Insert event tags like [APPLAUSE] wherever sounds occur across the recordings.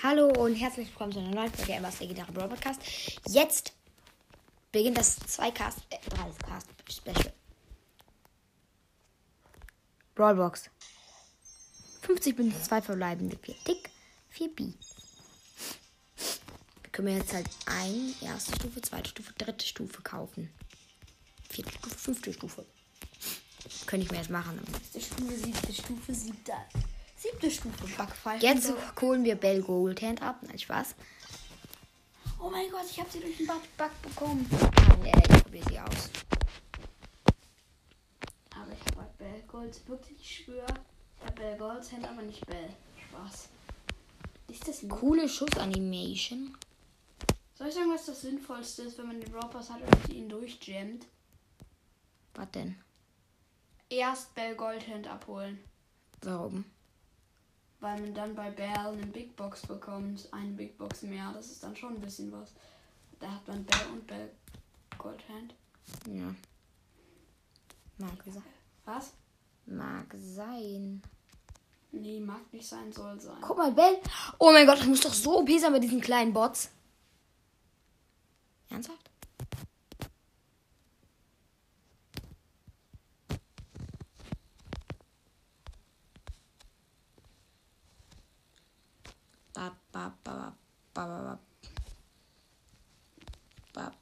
Hallo und herzlich willkommen zu einer neuen Folge Embers Legendäre Brawl Podcast. Jetzt beginnt das 2Cast, äh, 3Cast Special. Brawlbox. 50 Münzen, 2 verbleibende, 4 Tick, 4 B. Wir können jetzt halt ein, erste Stufe, zweite Stufe, dritte Stufe kaufen. Vierte Stufe, fünfte Stufe. Könnte ich mir jetzt machen. Sechste Stufe, siebte Stufe, siebte. Siebte Stufe, Backpfeife. Jetzt holen wir Bell Gold Hand ab. Nein, Spaß. Oh mein Gott, ich habe sie durch den Back, Back bekommen. Nein, äh, ich probiere sie aus. Aber ich habe halt Bell Gold, wirklich, ich schwöre. Ich habe Bell Golds Hand, aber nicht Bell. Spaß. Ist das ein Coole Schussanimation. Soll ich sagen, was das Sinnvollste ist, wenn man den Pass hat und ihn durchjammt? Was denn? Erst Bell Gold Hand abholen. Warum? Weil man dann bei Bell eine Big Box bekommt. Eine Big Box mehr. Das ist dann schon ein bisschen was. Da hat man Bell und Bell Gold Hand. Ja. Mag sein. Was? Mag sein. Nee, mag nicht sein, soll sein. Guck mal, Bell. Oh mein Gott, das muss doch so OP sein bei diesen kleinen Bots. Ernsthaft? Bap, bap, bap, bap, bap, bap.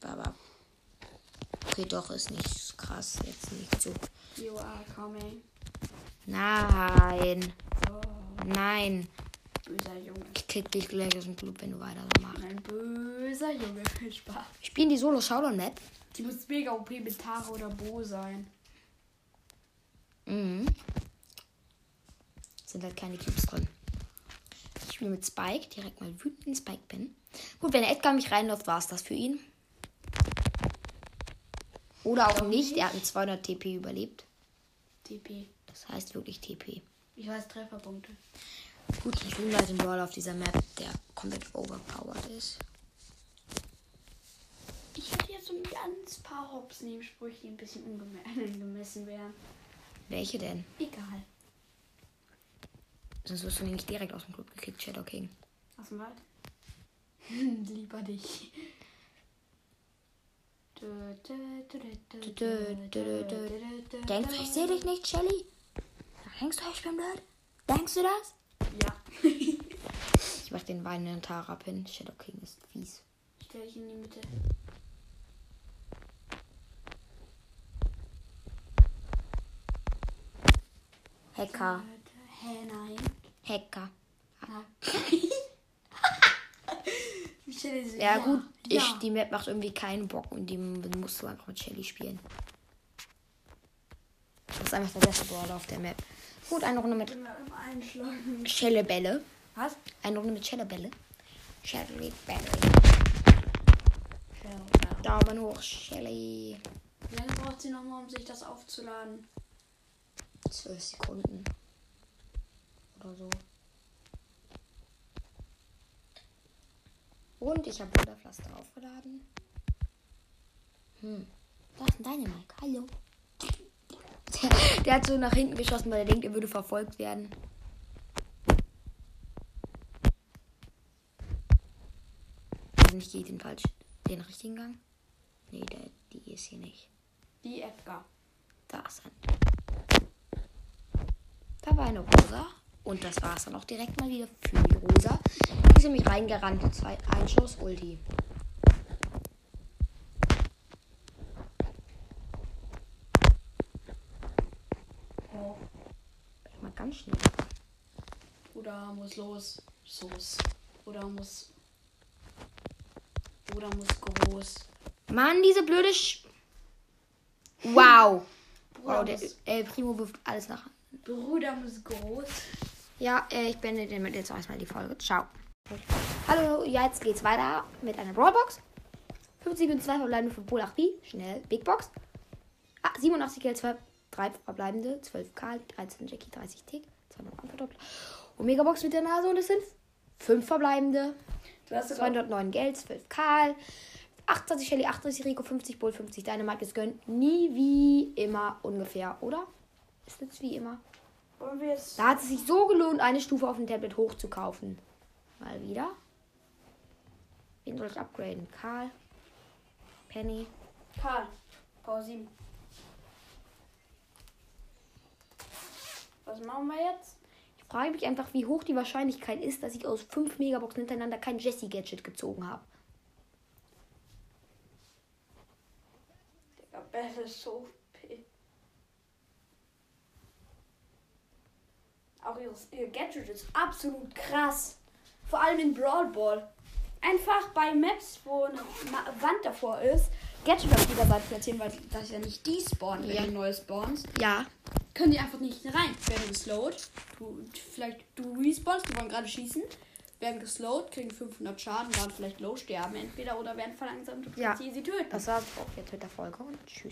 Bap. Okay, doch, ist nicht krass. Jetzt nicht so. You are coming. Nein. Oh, Nein. böser Junge. Ich kick dich gleich aus dem Club, wenn du weiter so machst. Ein böser Junge. Spaß. Spielen die Solo Showdown Map? Die muss mega OP mit Tara oder Bo sein. Mhm. Sind halt keine Cubes drin. Ich spiele mit Spike, direkt mal wütenden Spike bin. Gut, wenn Edgar mich reinläuft, war es das für ihn. Oder auch nicht, er hat mit 200 TP überlebt. TP. Das heißt wirklich TP. Ich weiß Trefferpunkte. Gut, ich bin halt ein Brawler auf dieser Map, der komplett overpowered ist. Ich hätte jetzt so ein ganz paar Hops Nebensprüche, die ein bisschen ungeme- angemessen wären. [LAUGHS] Welche denn? Egal. Sonst wirst du nämlich direkt aus dem Club gekickt, Shadow King. Aus dem Wald? Lieber dich. Denkst du, ich sehe dich nicht, Shelly? Denkst du, ich bin blöd? Denkst du das? Ja. [LAUGHS] Ich mach den weinenden Tara Pin. Shadow King ist fies. Stell dich in die Mitte. Hacker. Hä, nein. Hacker. Ja, gut, ich, ja. die Map macht irgendwie keinen Bock und die musst du einfach mit Shelly spielen. Das ist einfach der beste Brawler auf der Map. Gut, eine Runde mit. Schellebälle. Was? Eine Runde mit Schellebälle. Ja. Daumen hoch, Shelly. Wie lange braucht sie nochmal, um sich das aufzuladen? 12 Sekunden. Oder so. Und ich habe Wunderpflaster aufgeladen. Hm. Da ist ein Dynamite. Hallo. Der, [LAUGHS] der hat so nach hinten geschossen, weil er denkt, er würde verfolgt werden. Also ich gehe den falsch, den richtigen Gang. Nee, der, die ist hier nicht. Wie Edgar. Da ist ein. Da war eine Rosa. Und das war es dann auch direkt mal wieder für die Rosa. Die ist nämlich reingerannt. Zwei, ein Schuss, Ulti. Oh. Mal ganz schnell. Oder muss los. Soße. Oder muss. Oder muss groß. Mann, diese blöde Sch Wow. Bruder, Wow, der muss, äh, Primo wirft alles nach. Bruder muss groß. Ja, äh, ich beende damit jetzt erstmal die Folge. Ciao. Hallo, ja, jetzt geht's weiter mit einer Brawlbox. 50 und 2 verbleibende für Pol 8B. Schnell. Big Box. Ah, 87 Geld, 2, 3 verbleibende. 12 Karl, 13 Jackie, 30 Tick. 200 Anverdoppler. Omega Box mit der Nase und es sind 5 verbleibende. Du hast sogar 209 Geld, 12 Karl. 28 Shelly, 38 Rico, 50 Bull, 50 Dynamite. Es gönnt nie wie immer ungefähr, oder? Ist jetzt wie immer. Da hat es sich so gelohnt, eine Stufe auf dem Tablet hochzukaufen. Mal wieder. Wen soll ich upgraden? Karl. Penny. Karl. Power 7. Was machen wir jetzt? Ich frage mich einfach, wie hoch die Wahrscheinlichkeit ist, dass ich aus 5 Megaboxen hintereinander kein Jesse-Gadget gezogen habe. Digga, Bell ist so Ihr Gadget ist absolut krass. Vor allem in Brawl Ball. Einfach bei Maps, wo eine Wand davor ist, Gadget auf jeder Seite platzieren, weil das ja nicht die spawnen, wenn Ja. du neu spawnst. Ja. Können die einfach nicht rein. Werden geslowt. Du, vielleicht du respawnst, die wollen gerade schießen. Werden geslowt, kriegen 500 Schaden, waren vielleicht low, sterben entweder oder werden verlangsamt. Du Ja. sie töten. Das war's auch jetzt mit der Folge und tschüss.